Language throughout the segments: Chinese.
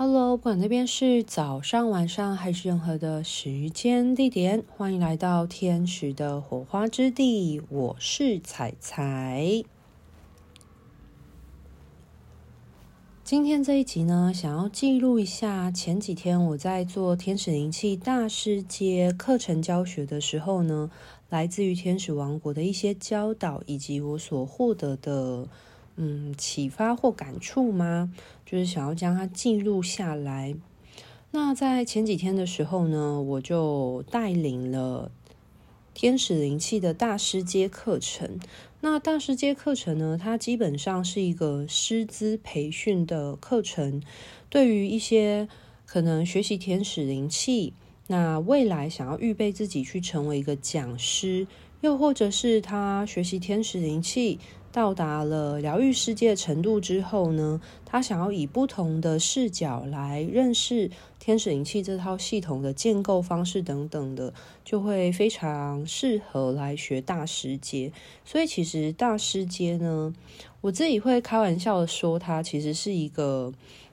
Hello，不管那边是早上、晚上还是任何的时间地点，欢迎来到天使的火花之地。我是彩彩。今天这一集呢，想要记录一下前几天我在做天使灵气大师阶课程教学的时候呢，来自于天使王国的一些教导，以及我所获得的。嗯，启发或感触吗？就是想要将它记录下来。那在前几天的时候呢，我就带领了天使灵气的大师阶课程。那大师阶课程呢，它基本上是一个师资培训的课程。对于一些可能学习天使灵气，那未来想要预备自己去成为一个讲师，又或者是他学习天使灵气。到达了疗愈世界程度之后呢，他想要以不同的视角来认识天使灵气这套系统的建构方式等等的，就会非常适合来学大师阶。所以其实大师阶呢，我自己会开玩笑的说，它其实是一个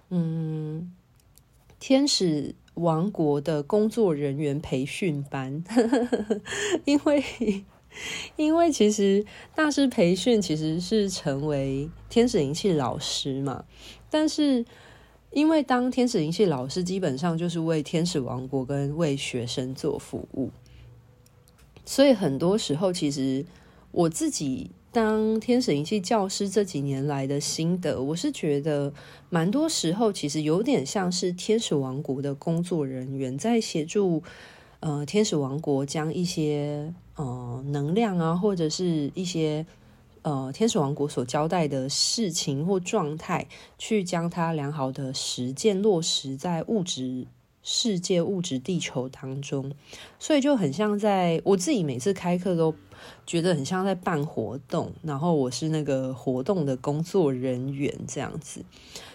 嗯，天使王国的工作人员培训班，因为。因为其实大师培训其实是成为天使灵气老师嘛，但是因为当天使灵气老师基本上就是为天使王国跟为学生做服务，所以很多时候其实我自己当天使灵气教师这几年来的心得，我是觉得蛮多时候其实有点像是天使王国的工作人员在协助。呃，天使王国将一些呃能量啊，或者是一些呃天使王国所交代的事情或状态，去将它良好的实践落实在物质世界、物质地球当中，所以就很像在我自己每次开课都觉得很像在办活动，然后我是那个活动的工作人员这样子，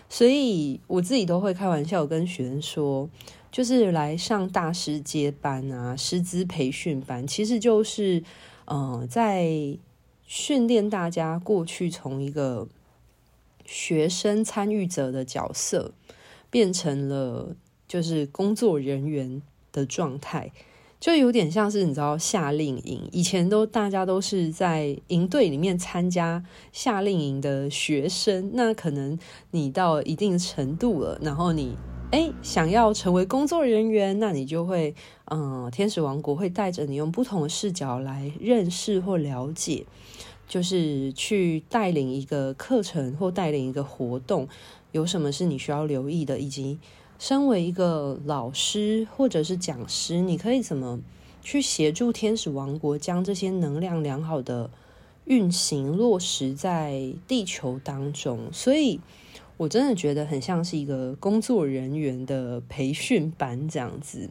所以我自己都会开玩笑跟学生说。就是来上大师接班啊，师资培训班，其实就是，呃，在训练大家过去从一个学生参与者的角色，变成了就是工作人员的状态，就有点像是你知道夏令营，以前都大家都是在营队里面参加夏令营的学生，那可能你到一定程度了，然后你。哎，想要成为工作人员，那你就会，嗯、天使王国会带着你用不同的视角来认识或了解，就是去带领一个课程或带领一个活动，有什么是你需要留意的，以及身为一个老师或者是讲师，你可以怎么去协助天使王国将这些能量良好的运行落实在地球当中，所以。我真的觉得很像是一个工作人员的培训班这样子。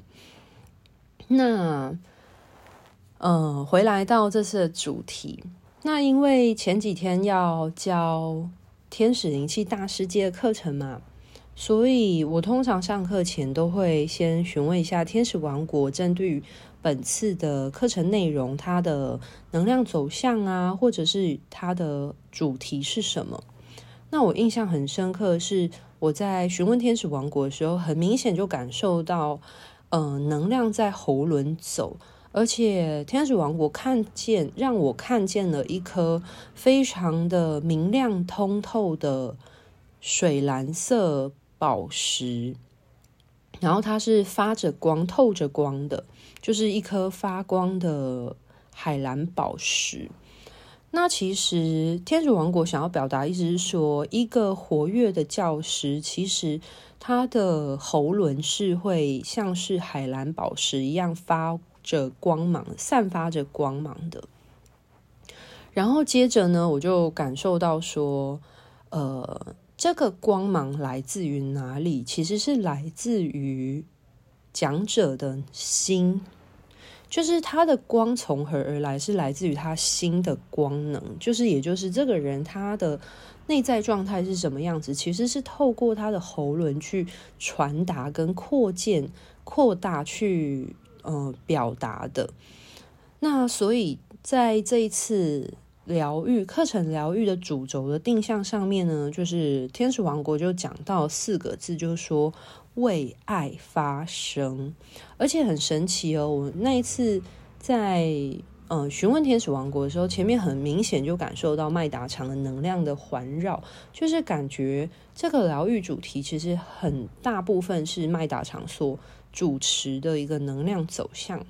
那，呃，回来到这次的主题，那因为前几天要教天使灵气大师界的课程嘛，所以我通常上课前都会先询问一下天使王国针对于本次的课程内容，它的能量走向啊，或者是它的主题是什么。那我印象很深刻是，我在询问天使王国的时候，很明显就感受到，呃，能量在喉轮走，而且天使王国看见，让我看见了一颗非常的明亮通透的水蓝色宝石，然后它是发着光、透着光的，就是一颗发光的海蓝宝石。那其实天使王国想要表达意思是说，一个活跃的教师，其实他的喉轮是会像是海蓝宝石一样发着光芒，散发着光芒的。然后接着呢，我就感受到说，呃，这个光芒来自于哪里？其实是来自于讲者的心。就是他的光从何而来？是来自于他心的光能，就是也就是这个人他的内在状态是什么样子，其实是透过他的喉轮去传达跟扩建、扩大去呃表达的。那所以在这一次疗愈课程疗愈的主轴的定向上面呢，就是天使王国就讲到四个字，就是说为爱发声，而且很神奇哦。我那一次在呃询问天使王国的时候，前面很明显就感受到麦达场的能量的环绕，就是感觉这个疗愈主题其实很大部分是麦达场所主持的一个能量走向。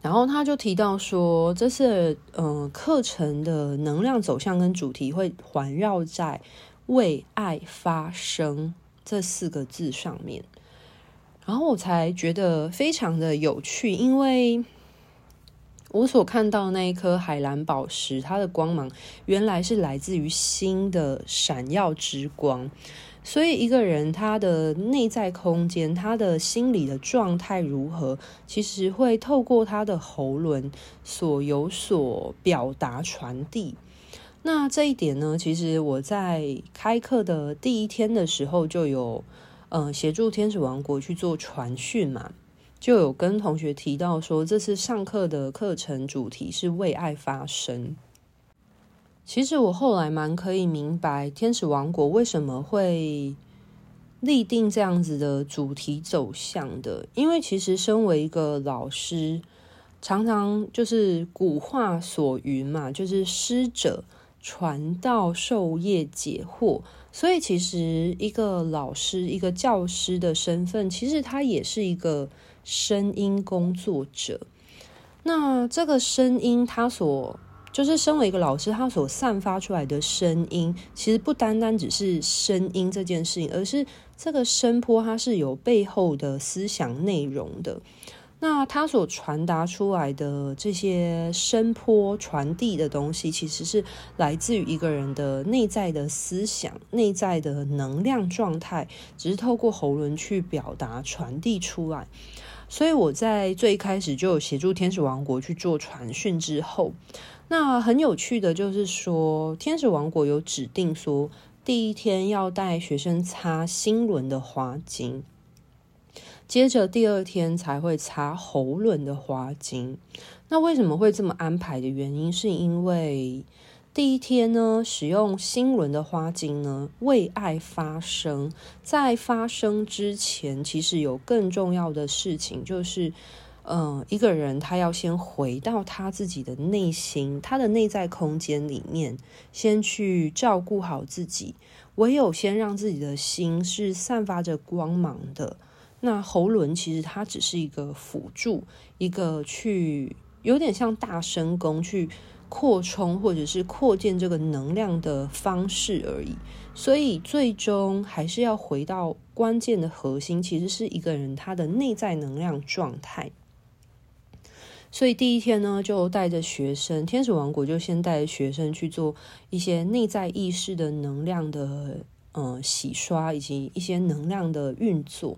然后他就提到说，这次嗯课程的能量走向跟主题会环绕在“为爱发声”这四个字上面，然后我才觉得非常的有趣，因为我所看到那一颗海蓝宝石，它的光芒原来是来自于心的闪耀之光。所以，一个人他的内在空间，他的心理的状态如何，其实会透过他的喉轮所有所表达传递。那这一点呢，其实我在开课的第一天的时候就有，呃，协助天使王国去做传讯嘛，就有跟同学提到说，这次上课的课程主题是为爱发声。其实我后来蛮可以明白天使王国为什么会立定这样子的主题走向的，因为其实身为一个老师，常常就是古话所云嘛，就是师者传道授业解惑，所以其实一个老师、一个教师的身份，其实他也是一个声音工作者。那这个声音，他所就是身为一个老师，他所散发出来的声音，其实不单单只是声音这件事情，而是这个声波它是有背后的思想内容的。那他所传达出来的这些声波传递的东西，其实是来自于一个人的内在的思想、内在的能量状态，只是透过喉轮去表达传递出来。所以我在最开始就有协助天使王国去做传讯之后。那很有趣的就是说，天使王国有指定说，第一天要带学生擦心轮的花精，接着第二天才会擦喉轮的花精。那为什么会这么安排的原因，是因为第一天呢，使用心轮的花精呢，为爱发声，在发声之前，其实有更重要的事情，就是。嗯，一个人他要先回到他自己的内心，他的内在空间里面，先去照顾好自己。唯有先让自己的心是散发着光芒的，那喉轮其实它只是一个辅助，一个去有点像大声公去扩充或者是扩建这个能量的方式而已。所以最终还是要回到关键的核心，其实是一个人他的内在能量状态。所以第一天呢，就带着学生，天使王国就先带着学生去做一些内在意识的能量的呃洗刷，以及一些能量的运作。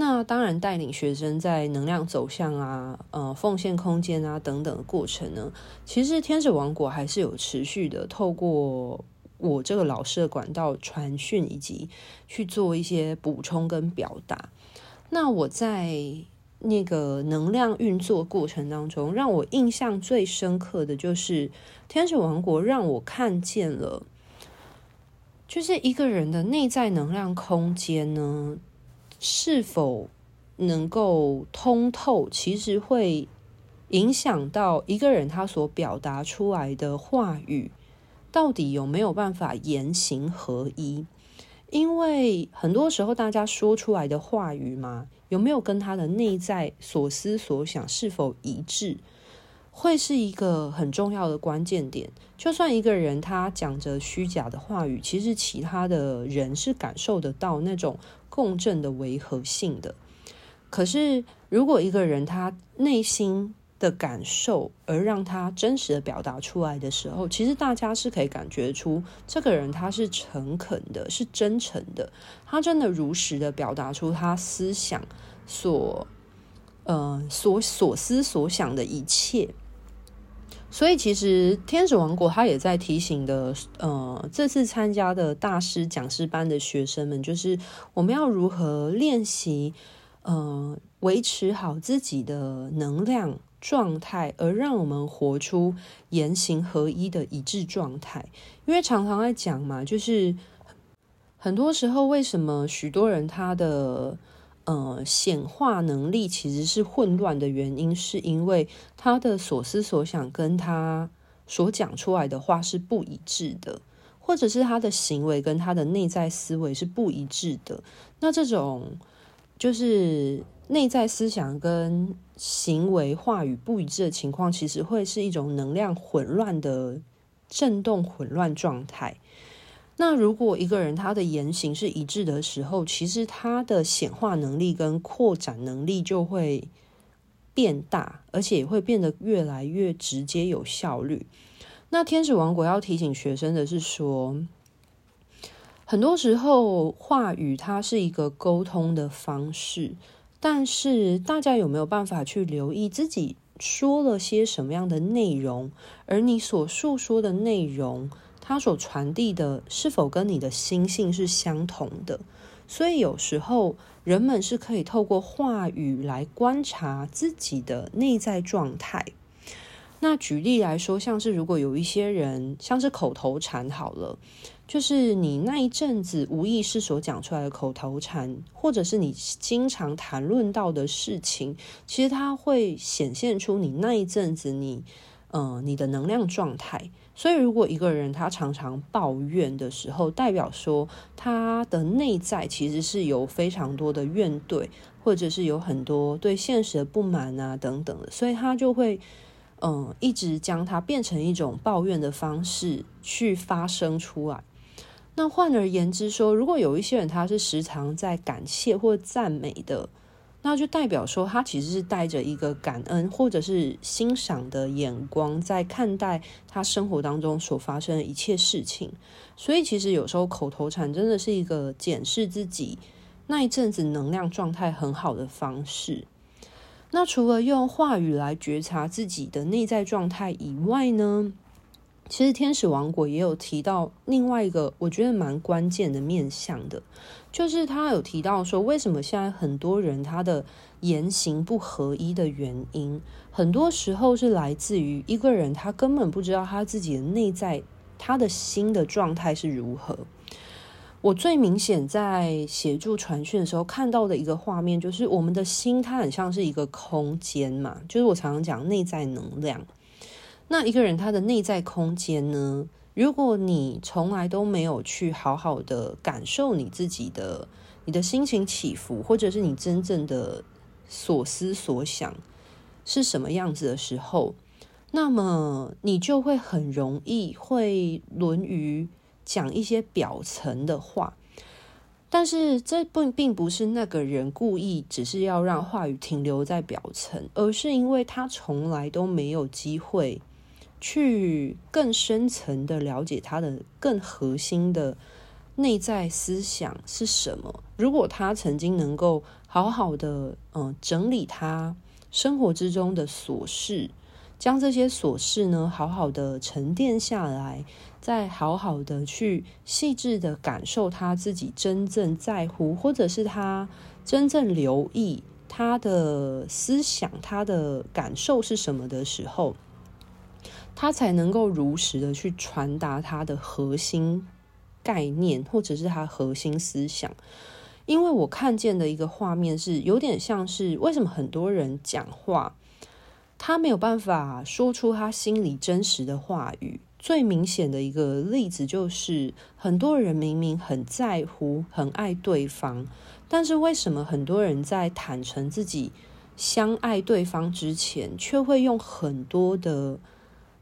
那当然带领学生在能量走向啊、呃奉献空间啊等等的过程呢，其实天使王国还是有持续的透过我这个老师的管道传讯，以及去做一些补充跟表达。那我在。那个能量运作过程当中，让我印象最深刻的就是天使王国让我看见了，就是一个人的内在能量空间呢，是否能够通透，其实会影响到一个人他所表达出来的话语，到底有没有办法言行合一？因为很多时候大家说出来的话语嘛。有没有跟他的内在所思所想是否一致，会是一个很重要的关键点。就算一个人他讲着虚假的话语，其实其他的人是感受得到那种共振的违和性的。可是，如果一个人他内心的感受，而让他真实的表达出来的时候，其实大家是可以感觉出这个人他是诚恳的，是真诚的，他真的如实的表达出他思想所，呃，所所思所想的一切。所以，其实天使王国他也在提醒的，呃，这次参加的大师讲师班的学生们，就是我们要如何练习，呃，维持好自己的能量。状态，而让我们活出言行合一的一致状态。因为常常在讲嘛，就是很多时候，为什么许多人他的呃显化能力其实是混乱的原因，是因为他的所思所想跟他所讲出来的话是不一致的，或者是他的行为跟他的内在思维是不一致的。那这种就是。内在思想跟行为话语不一致的情况，其实会是一种能量混乱的震动混乱状态。那如果一个人他的言行是一致的时候，其实他的显化能力跟扩展能力就会变大，而且也会变得越来越直接有效率。那天使王国要提醒学生的是说，很多时候话语它是一个沟通的方式。但是大家有没有办法去留意自己说了些什么样的内容？而你所诉说的内容，它所传递的是否跟你的心性是相同的？所以有时候人们是可以透过话语来观察自己的内在状态。那举例来说，像是如果有一些人，像是口头禅，好了。就是你那一阵子无意识所讲出来的口头禅，或者是你经常谈论到的事情，其实它会显现出你那一阵子你，呃，你的能量状态。所以，如果一个人他常常抱怨的时候，代表说他的内在其实是有非常多的怨怼，或者是有很多对现实的不满啊等等的，所以他就会。嗯，一直将它变成一种抱怨的方式去发生出来。那换而言之说，如果有一些人他是时常在感谢或赞美的，那就代表说他其实是带着一个感恩或者是欣赏的眼光在看待他生活当中所发生的一切事情。所以，其实有时候口头禅真的是一个检视自己那一阵子能量状态很好的方式。那除了用话语来觉察自己的内在状态以外呢，其实天使王国也有提到另外一个我觉得蛮关键的面向的，就是他有提到说，为什么现在很多人他的言行不合一的原因，很多时候是来自于一个人他根本不知道他自己的内在，他的心的状态是如何。我最明显在协助传讯的时候看到的一个画面，就是我们的心，它很像是一个空间嘛，就是我常常讲内在能量。那一个人他的内在空间呢，如果你从来都没有去好好的感受你自己的你的心情起伏，或者是你真正的所思所想是什么样子的时候，那么你就会很容易会沦于。讲一些表层的话，但是这并并不是那个人故意只是要让话语停留在表层，而是因为他从来都没有机会去更深层的了解他的更核心的内在思想是什么。如果他曾经能够好好的嗯整理他生活之中的琐事。将这些琐事呢，好好的沉淀下来，再好好的去细致的感受他自己真正在乎，或者是他真正留意他的思想、他的感受是什么的时候，他才能够如实的去传达他的核心概念，或者是他核心思想。因为我看见的一个画面是，有点像是为什么很多人讲话。他没有办法说出他心里真实的话语。最明显的一个例子就是，很多人明明很在乎、很爱对方，但是为什么很多人在坦诚自己相爱对方之前，却会用很多的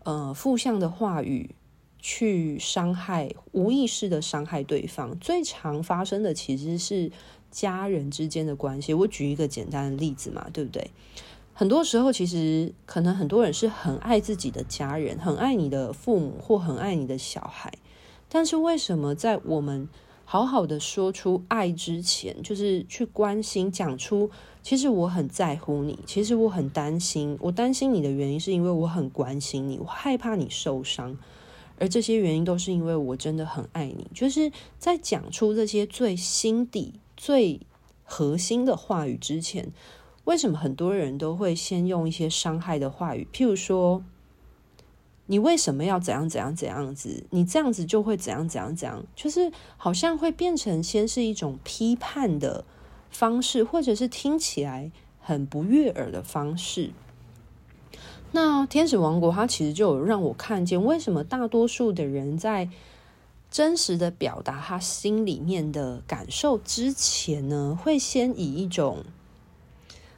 呃负向的话语去伤害、无意识的伤害对方？最常发生的其实是家人之间的关系。我举一个简单的例子嘛，对不对？很多时候，其实可能很多人是很爱自己的家人，很爱你的父母，或很爱你的小孩。但是为什么在我们好好的说出爱之前，就是去关心、讲出，其实我很在乎你，其实我很担心。我担心你的原因是因为我很关心你，我害怕你受伤。而这些原因都是因为我真的很爱你。就是在讲出这些最心底、最核心的话语之前。为什么很多人都会先用一些伤害的话语，譬如说，你为什么要怎样怎样怎样子？你这样子就会怎样怎样怎样，就是好像会变成先是一种批判的方式，或者是听起来很不悦耳的方式。那天使王国，它其实就有让我看见，为什么大多数的人在真实的表达他心里面的感受之前呢，会先以一种。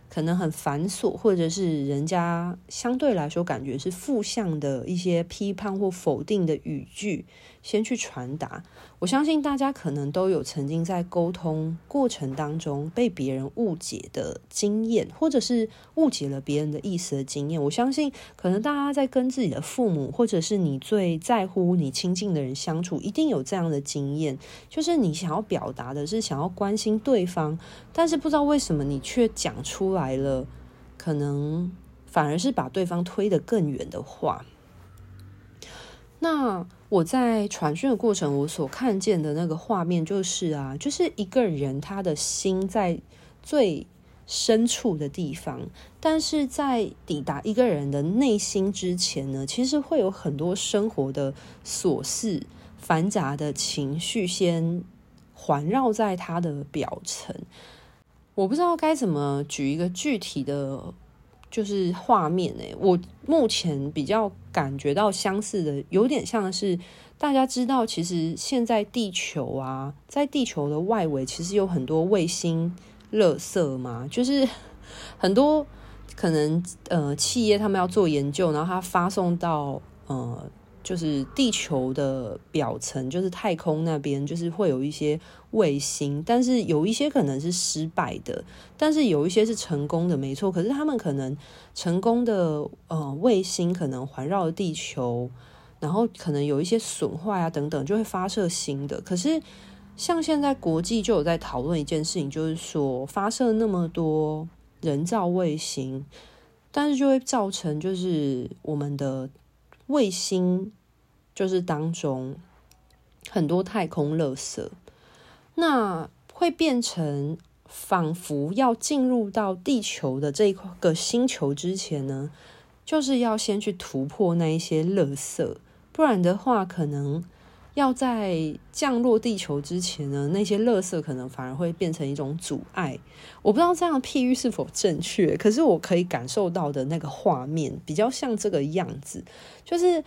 可能很繁琐，或者是人家相对来说感觉是负向的一些批判或否定的语句，先去传达。我相信大家可能都有曾经在沟通过程当中被别人误解的经验，或者是误解了别人的意思的经验。我相信，可能大家在跟自己的父母，或者是你最在乎、你亲近的人相处，一定有这样的经验，就是你想要表达的是想要关心对方，但是不知道为什么你却讲出来了，可能反而是把对方推得更远的话。那我在传讯的过程，我所看见的那个画面就是啊，就是一个人他的心在最深处的地方，但是在抵达一个人的内心之前呢，其实会有很多生活的琐事、繁杂的情绪先环绕在他的表层。我不知道该怎么举一个具体的。就是画面诶，我目前比较感觉到相似的，有点像是大家知道，其实现在地球啊，在地球的外围，其实有很多卫星垃圾嘛，就是很多可能呃企业他们要做研究，然后他发送到呃。就是地球的表层，就是太空那边，就是会有一些卫星，但是有一些可能是失败的，但是有一些是成功的，没错。可是他们可能成功的呃卫星可能环绕地球，然后可能有一些损坏啊等等，就会发射新的。可是像现在国际就有在讨论一件事情，就是说发射那么多人造卫星，但是就会造成就是我们的卫星。就是当中很多太空垃圾，那会变成仿佛要进入到地球的这个星球之前呢，就是要先去突破那一些垃圾，不然的话，可能要在降落地球之前呢，那些垃圾可能反而会变成一种阻碍。我不知道这样的譬喻是否正确，可是我可以感受到的那个画面比较像这个样子，就是。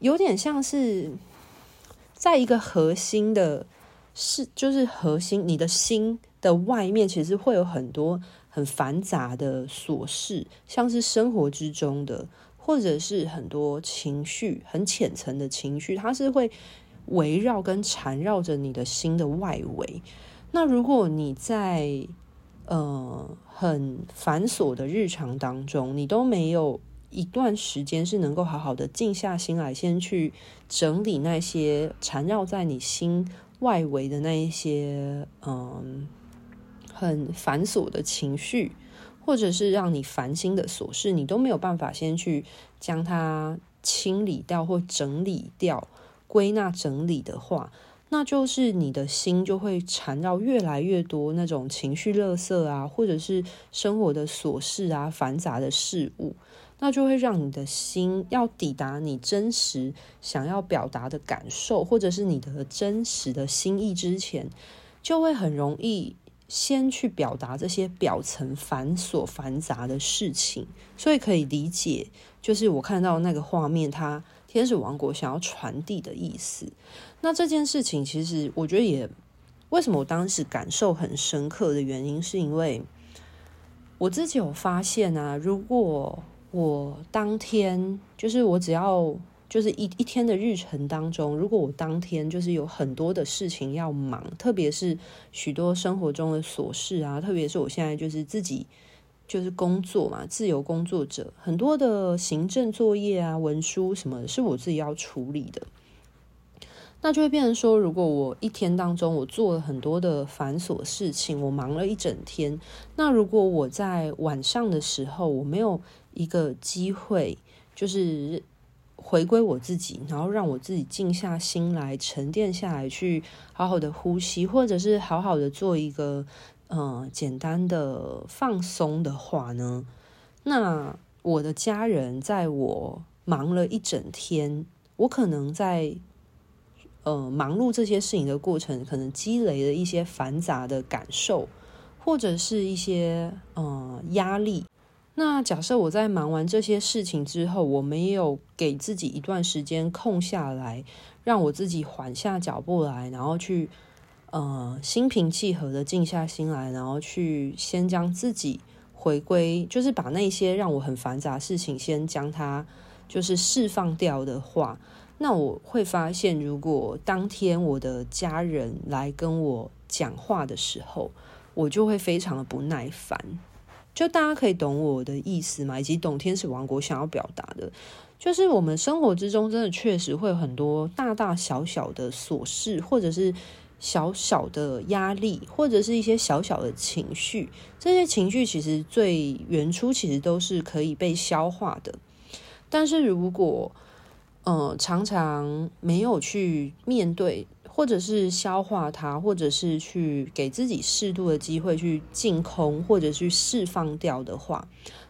有点像是在一个核心的，是就是核心，你的心的外面其实会有很多很繁杂的琐事，像是生活之中的，或者是很多情绪，很浅层的情绪，它是会围绕跟缠绕着你的心的外围。那如果你在呃很繁琐的日常当中，你都没有。一段时间是能够好好的静下心来，先去整理那些缠绕在你心外围的那一些嗯很繁琐的情绪，或者是让你烦心的琐事，你都没有办法先去将它清理掉或整理掉、归纳整理的话，那就是你的心就会缠绕越来越多那种情绪垃圾啊，或者是生活的琐事啊、繁杂的事物。那就会让你的心要抵达你真实想要表达的感受，或者是你的真实的心意之前，就会很容易先去表达这些表层繁琐繁杂的事情。所以可以理解，就是我看到那个画面，它天使王国想要传递的意思。那这件事情，其实我觉得也为什么我当时感受很深刻的原因，是因为我自己有发现啊，如果我当天就是我只要就是一一天的日程当中，如果我当天就是有很多的事情要忙，特别是许多生活中的琐事啊，特别是我现在就是自己就是工作嘛，自由工作者，很多的行政作业啊、文书什么的，是我自己要处理的。那就会变成说，如果我一天当中我做了很多的繁琐事情，我忙了一整天，那如果我在晚上的时候我没有一个机会，就是回归我自己，然后让我自己静下心来，沉淀下来，去好好的呼吸，或者是好好的做一个呃简单的放松的话呢，那我的家人在我忙了一整天，我可能在呃忙碌这些事情的过程，可能积累了一些繁杂的感受，或者是一些呃压力。那假设我在忙完这些事情之后，我没有给自己一段时间空下来，让我自己缓下脚步来，然后去呃心平气和的静下心来，然后去先将自己回归，就是把那些让我很繁杂的事情先将它就是释放掉的话，那我会发现，如果当天我的家人来跟我讲话的时候，我就会非常的不耐烦。就大家可以懂我的意思吗？以及懂天使王国想要表达的，就是我们生活之中真的确实会有很多大大小小的琐事，或者是小小的压力，或者是一些小小的情绪。这些情绪其实最原初其实都是可以被消化的，但是如果呃常常没有去面对。或者是消化它，或者是去给自己适度的机会去净空，或者去释放掉的话，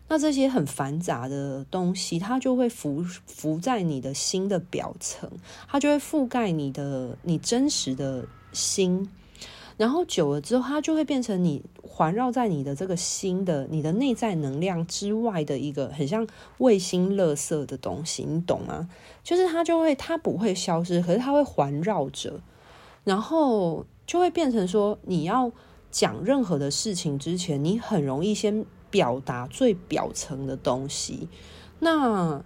那这些很繁杂的东西，它就会浮浮在你的心的表层，它就会覆盖你的你真实的心，然后久了之后，它就会变成你环绕在你的这个心的你的内在能量之外的一个很像卫星垃圾的东西，你懂吗？就是它就会它不会消失，可是它会环绕着。然后就会变成说，你要讲任何的事情之前，你很容易先表达最表层的东西。那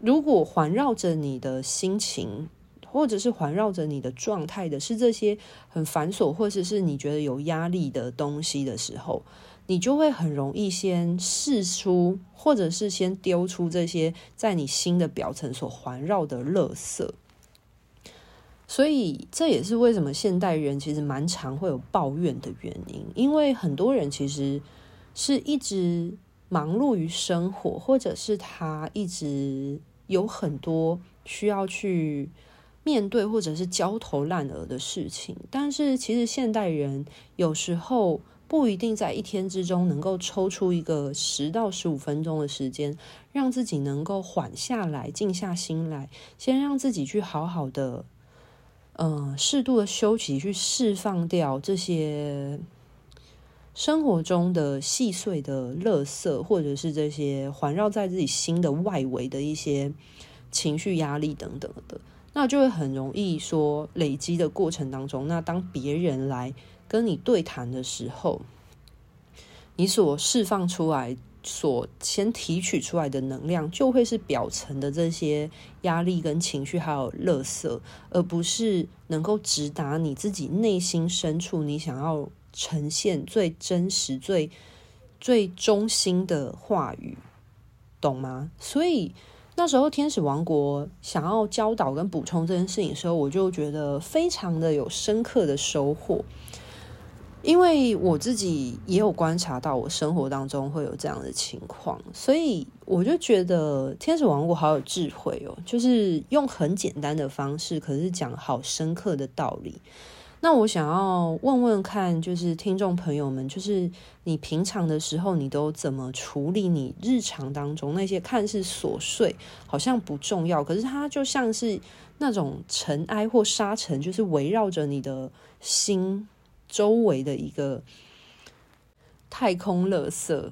如果环绕着你的心情，或者是环绕着你的状态的是这些很繁琐，或者是你觉得有压力的东西的时候，你就会很容易先释出，或者是先丢出这些在你心的表层所环绕的垃圾。所以这也是为什么现代人其实蛮常会有抱怨的原因，因为很多人其实是一直忙碌于生活，或者是他一直有很多需要去面对或者是焦头烂额的事情，但是其实现代人有时候不一定在一天之中能够抽出一个十到十五分钟的时间，让自己能够缓下来、静下心来，先让自己去好好的。嗯，适度的休息，去释放掉这些生活中的细碎的垃圾，或者是这些环绕在自己心的外围的一些情绪压力等等的，那就会很容易说累积的过程当中，那当别人来跟你对谈的时候，你所释放出来。所先提取出来的能量，就会是表层的这些压力跟情绪，还有垃圾，而不是能够直达你自己内心深处，你想要呈现最真实、最最中心的话语，懂吗？所以那时候天使王国想要教导跟补充这件事情的时候，我就觉得非常的有深刻的收获。因为我自己也有观察到，我生活当中会有这样的情况，所以我就觉得天使王国好有智慧哦，就是用很简单的方式，可是讲好深刻的道理。那我想要问问看，就是听众朋友们，就是你平常的时候，你都怎么处理你日常当中那些看似琐碎，好像不重要，可是它就像是那种尘埃或沙尘，就是围绕着你的心。周围的一个太空垃圾，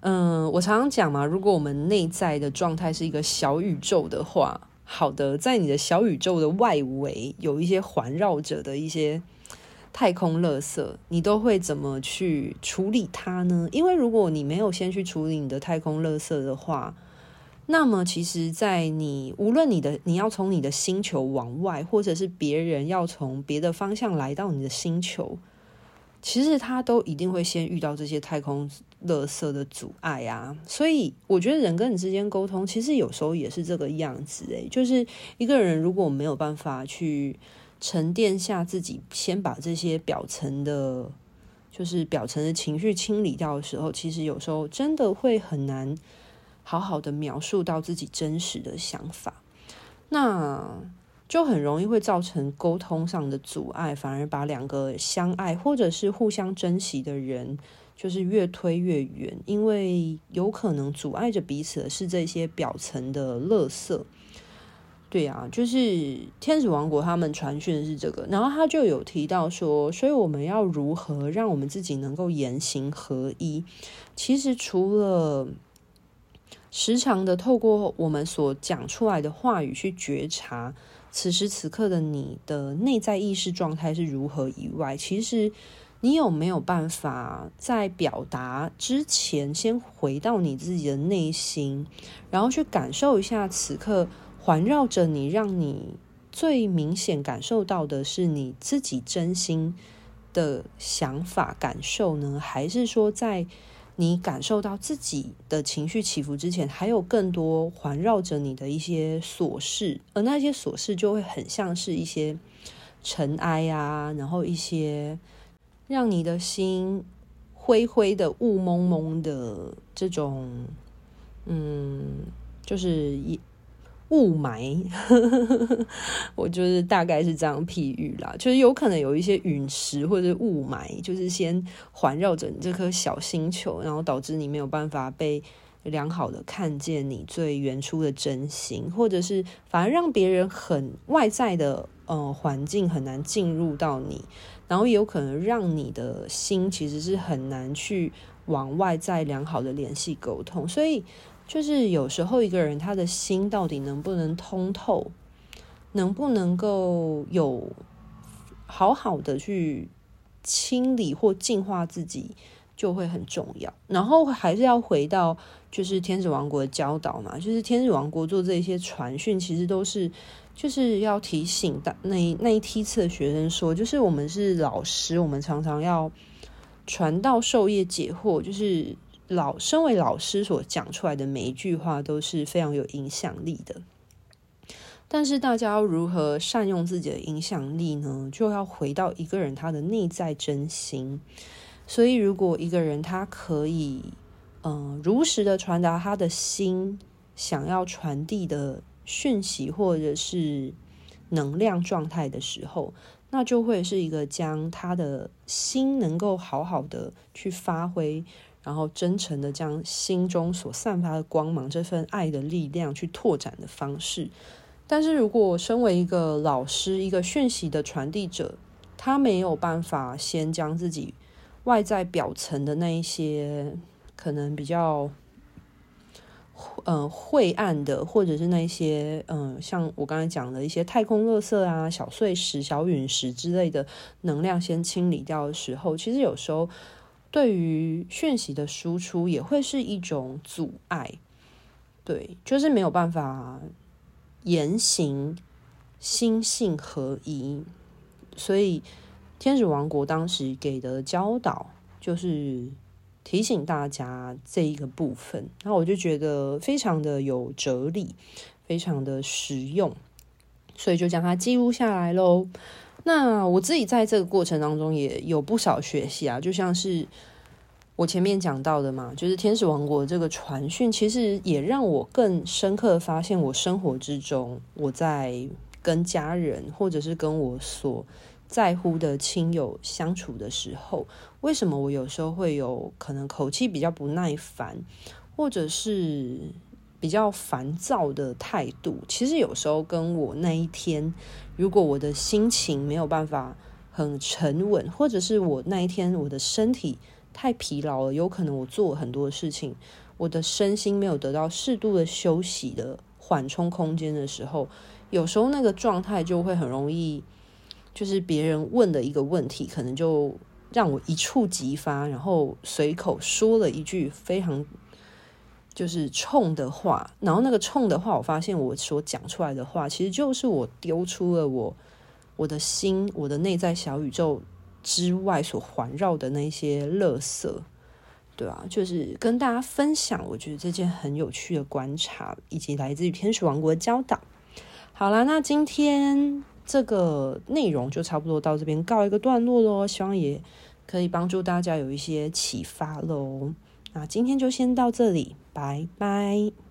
嗯，我常常讲嘛，如果我们内在的状态是一个小宇宙的话，好的，在你的小宇宙的外围有一些环绕着的一些太空垃圾，你都会怎么去处理它呢？因为如果你没有先去处理你的太空垃圾的话，那么，其实，在你无论你的你要从你的星球往外，或者是别人要从别的方向来到你的星球。其实他都一定会先遇到这些太空垃圾的阻碍啊，所以我觉得人跟人之间沟通，其实有时候也是这个样子诶，就是一个人如果没有办法去沉淀下自己，先把这些表层的，就是表层的情绪清理掉的时候，其实有时候真的会很难好好的描述到自己真实的想法。那就很容易会造成沟通上的阻碍，反而把两个相爱或者是互相珍惜的人，就是越推越远，因为有可能阻碍着彼此的是这些表层的垃圾。对啊，就是天使王国他们传讯的是这个，然后他就有提到说，所以我们要如何让我们自己能够言行合一？其实除了时常的透过我们所讲出来的话语去觉察。此时此刻的你的内在意识状态是如何以外，其实你有没有办法在表达之前，先回到你自己的内心，然后去感受一下此刻环绕着你，让你最明显感受到的是你自己真心的想法感受呢？还是说在你感受到自己的情绪起伏之前，还有更多环绕着你的一些琐事，而那些琐事就会很像是一些尘埃啊，然后一些让你的心灰灰的、雾蒙蒙的这种，嗯，就是一。雾霾，我就是大概是这样譬喻啦，就是有可能有一些陨石或者雾霾，就是先环绕着你这颗小星球，然后导致你没有办法被良好的看见你最原初的真心，或者是反而让别人很外在的呃环境很难进入到你，然后也有可能让你的心其实是很难去往外在良好的联系沟通，所以。就是有时候一个人他的心到底能不能通透，能不能够有好好的去清理或净化自己，就会很重要。然后还是要回到就是天使王国的教导嘛，就是天使王国做这些传讯，其实都是就是要提醒的那那一梯次的学生说，就是我们是老师，我们常常要传道授业解惑，就是。老身为老师所讲出来的每一句话都是非常有影响力的，但是大家要如何善用自己的影响力呢？就要回到一个人他的内在真心。所以，如果一个人他可以，嗯、如实的传达他的心想要传递的讯息或者是能量状态的时候，那就会是一个将他的心能够好好的去发挥。然后真诚的将心中所散发的光芒，这份爱的力量去拓展的方式。但是如果身为一个老师，一个讯息的传递者，他没有办法先将自己外在表层的那一些可能比较嗯、晦暗的，或者是那些嗯、像我刚才讲的一些太空垃圾啊、小碎石、小陨石之类的能量先清理掉的时候，其实有时候。对于讯息的输出也会是一种阻碍，对，就是没有办法言行心性合一，所以天使王国当时给的教导就是提醒大家这一个部分，那我就觉得非常的有哲理，非常的实用，所以就将它记录下来喽。那我自己在这个过程当中也有不少学习啊，就像是我前面讲到的嘛，就是天使王国这个传讯，其实也让我更深刻的发现，我生活之中，我在跟家人或者是跟我所在乎的亲友相处的时候，为什么我有时候会有可能口气比较不耐烦，或者是比较烦躁的态度？其实有时候跟我那一天。如果我的心情没有办法很沉稳，或者是我那一天我的身体太疲劳了，有可能我做很多事情，我的身心没有得到适度的休息的缓冲空间的时候，有时候那个状态就会很容易，就是别人问的一个问题，可能就让我一触即发，然后随口说了一句非常。就是冲的话，然后那个冲的话，我发现我所讲出来的话，其实就是我丢出了我我的心、我的内在小宇宙之外所环绕的那些垃圾，对啊，就是跟大家分享，我觉得这件很有趣的观察，以及来自于天使王国的教导。好啦，那今天这个内容就差不多到这边告一个段落喽，希望也可以帮助大家有一些启发喽。那今天就先到这里，拜拜。